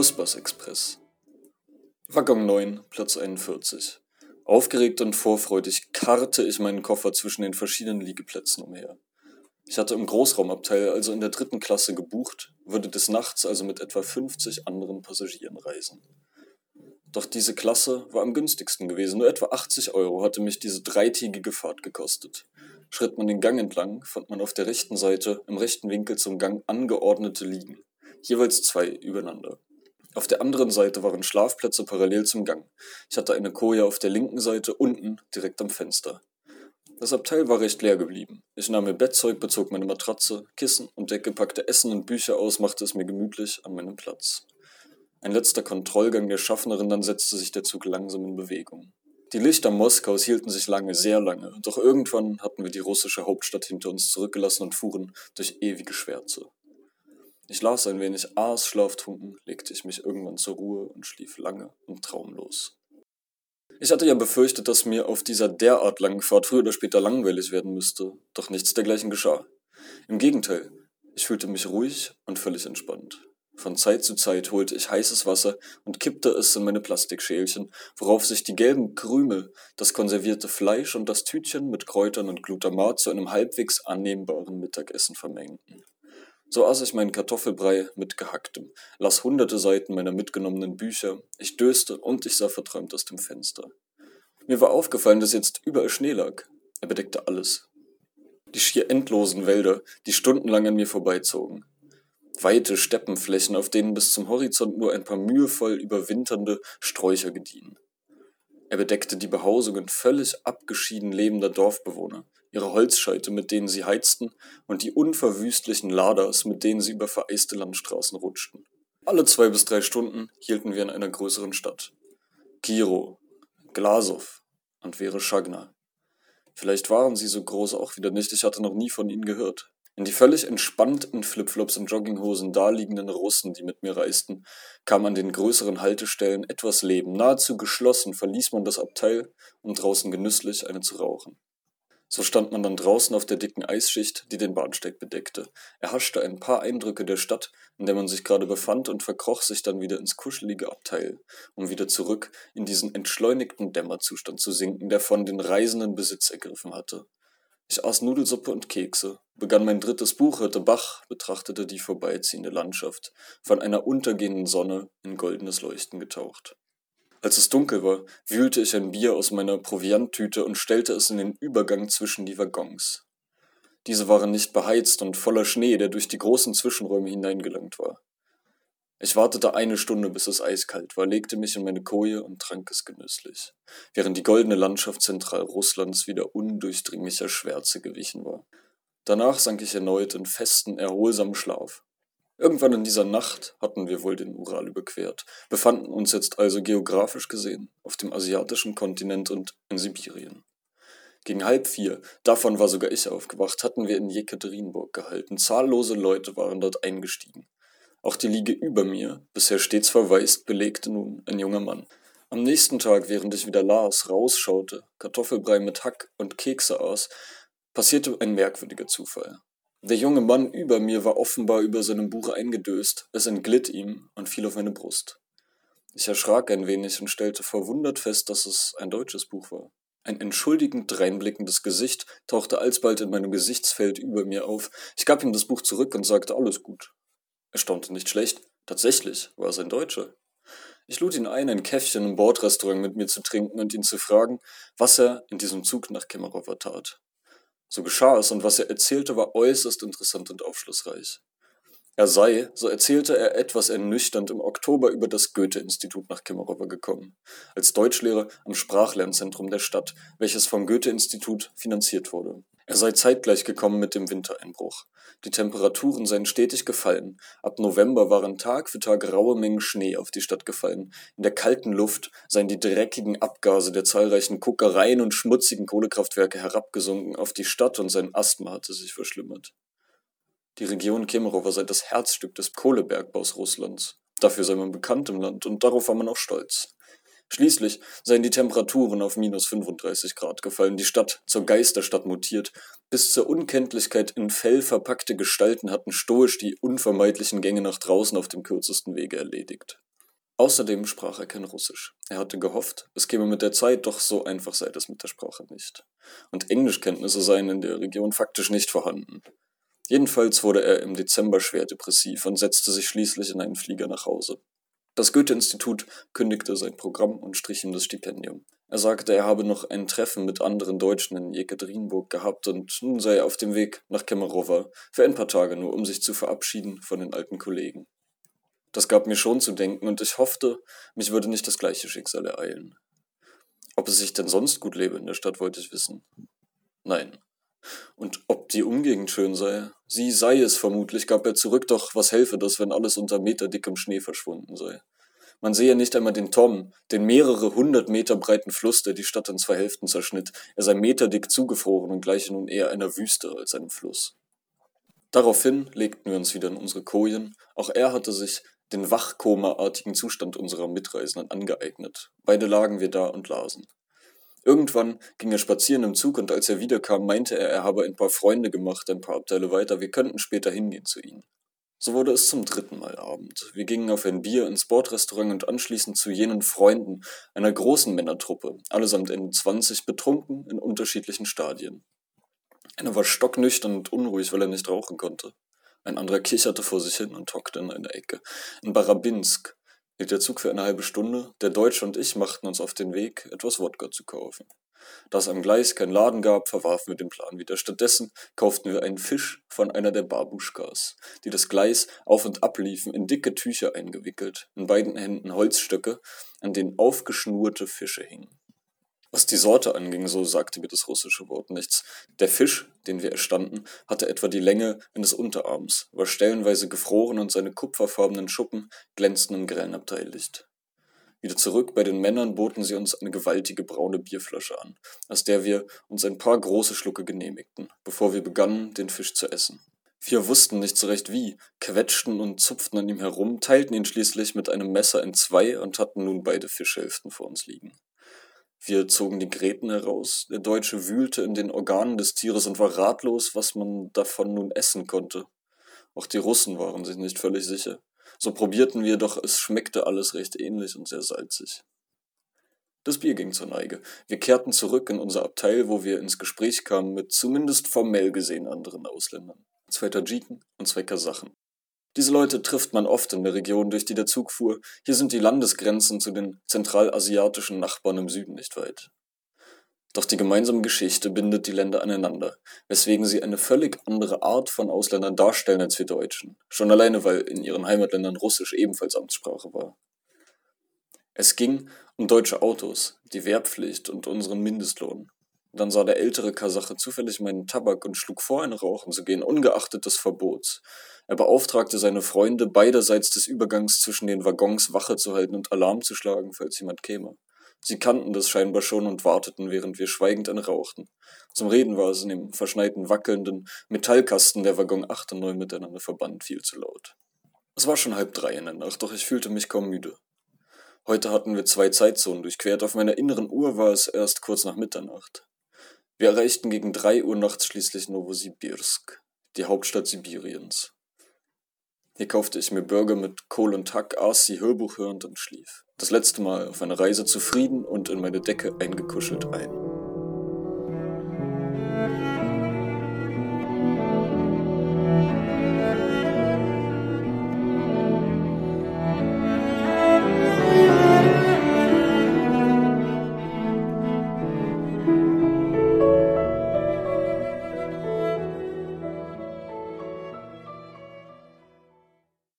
Busbus Express. Waggon 9, Platz 41. Aufgeregt und vorfreudig karrte ich meinen Koffer zwischen den verschiedenen Liegeplätzen umher. Ich hatte im Großraumabteil, also in der dritten Klasse, gebucht, würde des Nachts also mit etwa 50 anderen Passagieren reisen. Doch diese Klasse war am günstigsten gewesen, nur etwa 80 Euro hatte mich diese dreitägige Fahrt gekostet. Schritt man den Gang entlang, fand man auf der rechten Seite im rechten Winkel zum Gang angeordnete Liegen, jeweils zwei übereinander. Auf der anderen Seite waren Schlafplätze parallel zum Gang. Ich hatte eine Koje auf der linken Seite unten, direkt am Fenster. Das Abteil war recht leer geblieben. Ich nahm mir Bettzeug, bezog meine Matratze, Kissen und Decke, packte Essen und Bücher aus, machte es mir gemütlich an meinem Platz. Ein letzter Kontrollgang der Schaffnerin, dann setzte sich der Zug langsam in Bewegung. Die Lichter Moskaus hielten sich lange, sehr lange, doch irgendwann hatten wir die russische Hauptstadt hinter uns zurückgelassen und fuhren durch ewige Schwärze. Ich las ein wenig, aß schlaftrunken, legte ich mich irgendwann zur Ruhe und schlief lange und traumlos. Ich hatte ja befürchtet, dass mir auf dieser derart langen Fahrt früher oder später langweilig werden müsste, doch nichts dergleichen geschah. Im Gegenteil, ich fühlte mich ruhig und völlig entspannt. Von Zeit zu Zeit holte ich heißes Wasser und kippte es in meine Plastikschälchen, worauf sich die gelben Krümel, das konservierte Fleisch und das Tütchen mit Kräutern und Glutamat zu einem halbwegs annehmbaren Mittagessen vermengten. So aß ich meinen Kartoffelbrei mit gehacktem, las hunderte Seiten meiner mitgenommenen Bücher, ich döste und ich sah verträumt aus dem Fenster. Mir war aufgefallen, dass jetzt überall Schnee lag. Er bedeckte alles. Die schier endlosen Wälder, die stundenlang an mir vorbeizogen. Weite Steppenflächen, auf denen bis zum Horizont nur ein paar mühevoll überwinternde Sträucher gediehen. Er bedeckte die Behausungen völlig abgeschieden lebender Dorfbewohner, ihre Holzscheite, mit denen sie heizten, und die unverwüstlichen Laders, mit denen sie über vereiste Landstraßen rutschten. Alle zwei bis drei Stunden hielten wir in einer größeren Stadt. Kiro, Glasow und Vereschagna. Vielleicht waren sie so groß auch wieder nicht, ich hatte noch nie von ihnen gehört. In die völlig entspannt in Flipflops und Jogginghosen daliegenden Russen, die mit mir reisten, kam an den größeren Haltestellen etwas Leben. Nahezu geschlossen verließ man das Abteil, um draußen genüsslich eine zu rauchen. So stand man dann draußen auf der dicken Eisschicht, die den Bahnsteig bedeckte, erhaschte ein paar Eindrücke der Stadt, in der man sich gerade befand, und verkroch sich dann wieder ins kuschelige Abteil, um wieder zurück in diesen entschleunigten Dämmerzustand zu sinken, der von den Reisenden Besitz ergriffen hatte. Ich aß Nudelsuppe und Kekse, begann mein drittes Buch, hörte Bach, betrachtete die vorbeiziehende Landschaft, von einer untergehenden Sonne in goldenes Leuchten getaucht. Als es dunkel war, wühlte ich ein Bier aus meiner Provianttüte und stellte es in den Übergang zwischen die Waggons. Diese waren nicht beheizt und voller Schnee, der durch die großen Zwischenräume hineingelangt war. Ich wartete eine Stunde, bis es eiskalt war, legte mich in meine Koje und trank es genüsslich, während die goldene Landschaft Zentralrusslands wieder undurchdringlicher Schwärze gewichen war. Danach sank ich erneut in festen, erholsamen Schlaf. Irgendwann in dieser Nacht hatten wir wohl den Ural überquert, befanden uns jetzt also geografisch gesehen auf dem asiatischen Kontinent und in Sibirien. Gegen halb vier, davon war sogar ich aufgewacht, hatten wir in Jekaterinburg gehalten. Zahllose Leute waren dort eingestiegen. Auch die Liege über mir, bisher stets verwaist, belegte nun ein junger Mann. Am nächsten Tag, während ich wieder las, rausschaute, Kartoffelbrei mit Hack und Kekse aß, passierte ein merkwürdiger Zufall. Der junge Mann über mir war offenbar über seinem Buch eingedöst, es entglitt ihm und fiel auf meine Brust. Ich erschrak ein wenig und stellte verwundert fest, dass es ein deutsches Buch war. Ein entschuldigend dreinblickendes Gesicht tauchte alsbald in meinem Gesichtsfeld über mir auf. Ich gab ihm das Buch zurück und sagte alles gut. Er staunte nicht schlecht. Tatsächlich war es ein Deutscher. Ich lud ihn ein, ein Käffchen im Bordrestaurant mit mir zu trinken und ihn zu fragen, was er in diesem Zug nach Kemerovo tat. So geschah es, und was er erzählte, war äußerst interessant und aufschlussreich. Er sei, so erzählte er etwas ernüchternd, im Oktober über das Goethe-Institut nach Kemerowo gekommen, als Deutschlehrer am Sprachlernzentrum der Stadt, welches vom Goethe-Institut finanziert wurde. Er sei zeitgleich gekommen mit dem Wintereinbruch. Die Temperaturen seien stetig gefallen. Ab November waren Tag für Tag raue Mengen Schnee auf die Stadt gefallen. In der kalten Luft seien die dreckigen Abgase der zahlreichen Kuckereien und schmutzigen Kohlekraftwerke herabgesunken auf die Stadt und sein Asthma hatte sich verschlimmert. Die Region Kemerovo sei das Herzstück des Kohlebergbaus Russlands. Dafür sei man bekannt im Land und darauf war man auch stolz. Schließlich seien die Temperaturen auf minus 35 Grad gefallen, die Stadt zur Geisterstadt mutiert, bis zur Unkenntlichkeit in Fell verpackte Gestalten hatten stoisch die unvermeidlichen Gänge nach draußen auf dem kürzesten Wege erledigt. Außerdem sprach er kein Russisch. Er hatte gehofft, es käme mit der Zeit, doch so einfach sei das mit der Sprache nicht. Und Englischkenntnisse seien in der Region faktisch nicht vorhanden. Jedenfalls wurde er im Dezember schwer depressiv und setzte sich schließlich in einen Flieger nach Hause. Das Goethe-Institut kündigte sein Programm und strich ihm das Stipendium. Er sagte, er habe noch ein Treffen mit anderen Deutschen in Jekaterinburg gehabt und nun sei er auf dem Weg nach Kemerowo für ein paar Tage nur, um sich zu verabschieden von den alten Kollegen. Das gab mir schon zu denken und ich hoffte, mich würde nicht das gleiche Schicksal ereilen. Ob es sich denn sonst gut lebe in der Stadt, wollte ich wissen. Nein. Und ob die Umgegend schön sei? Sie sei es vermutlich, gab er zurück, doch was helfe das, wenn alles unter meterdickem Schnee verschwunden sei? Man sehe nicht einmal den Tom, den mehrere hundert Meter breiten Fluss, der die Stadt in zwei Hälften zerschnitt. Er sei meterdick zugefroren und gleiche nun eher einer Wüste als einem Fluss. Daraufhin legten wir uns wieder in unsere Kojen. Auch er hatte sich den Wachkoma-artigen Zustand unserer Mitreisenden angeeignet. Beide lagen wir da und lasen. Irgendwann ging er spazieren im Zug und als er wiederkam, meinte er, er habe ein paar Freunde gemacht, ein paar Abteile weiter, wir könnten später hingehen zu ihnen. So wurde es zum dritten Mal Abend. Wir gingen auf ein Bier ins Bordrestaurant und anschließend zu jenen Freunden einer großen Männertruppe, allesamt Ende 20, betrunken in unterschiedlichen Stadien. Einer war stocknüchtern und unruhig, weil er nicht rauchen konnte. Ein anderer kicherte vor sich hin und hockte in einer Ecke. In Barabinsk hielt der Zug für eine halbe Stunde. Der Deutsche und ich machten uns auf den Weg, etwas Wodka zu kaufen. Da es am Gleis keinen Laden gab, verwarfen wir den Plan wieder. Stattdessen kauften wir einen Fisch von einer der Babuschkas, die das Gleis auf und ab liefen, in dicke Tücher eingewickelt, in beiden Händen Holzstöcke, an denen aufgeschnurte Fische hingen. Was die Sorte anging, so sagte mir das russische Wort nichts. Der Fisch, den wir erstanden, hatte etwa die Länge eines Unterarms, war stellenweise gefroren und seine kupferfarbenen Schuppen glänzten im grellen Abteillicht. Wieder zurück bei den Männern boten sie uns eine gewaltige braune Bierflasche an, aus der wir uns ein paar große Schlucke genehmigten, bevor wir begannen, den Fisch zu essen. Wir wussten nicht so recht wie, quetschten und zupften an ihm herum, teilten ihn schließlich mit einem Messer in zwei und hatten nun beide Fischhälften vor uns liegen. Wir zogen die Gräten heraus. Der Deutsche wühlte in den Organen des Tieres und war ratlos, was man davon nun essen konnte. Auch die Russen waren sich nicht völlig sicher. So probierten wir, doch es schmeckte alles recht ähnlich und sehr salzig. Das Bier ging zur Neige. Wir kehrten zurück in unser Abteil, wo wir ins Gespräch kamen mit zumindest formell gesehen anderen Ausländern. Zwei Tadschiken und zwei Kasachen. Diese Leute trifft man oft in der Region, durch die der Zug fuhr. Hier sind die Landesgrenzen zu den zentralasiatischen Nachbarn im Süden nicht weit. Doch die gemeinsame Geschichte bindet die Länder aneinander, weswegen sie eine völlig andere Art von Ausländern darstellen als wir Deutschen. Schon alleine, weil in ihren Heimatländern Russisch ebenfalls Amtssprache war. Es ging um deutsche Autos, die Wehrpflicht und unseren Mindestlohn. Dann sah der ältere Kasache zufällig meinen Tabak und schlug vor, eine rauchen zu gehen, ungeachtet des Verbots. Er beauftragte seine Freunde, beiderseits des Übergangs zwischen den Waggons Wache zu halten und Alarm zu schlagen, falls jemand käme. Sie kannten das scheinbar schon und warteten, während wir schweigend eine rauchten. Zum Reden war es in dem verschneiten, wackelnden Metallkasten der Waggon 8 und 9 miteinander verbannt viel zu laut. Es war schon halb drei in der Nacht, doch ich fühlte mich kaum müde. Heute hatten wir zwei Zeitzonen durchquert, auf meiner inneren Uhr war es erst kurz nach Mitternacht. Wir erreichten gegen drei Uhr nachts schließlich Novosibirsk, die Hauptstadt Sibiriens. Hier kaufte ich mir Burger mit Kohl und Hack, aß sie Hörbuch hörend und schlief. Das letzte Mal auf einer Reise zufrieden und in meine Decke eingekuschelt ein.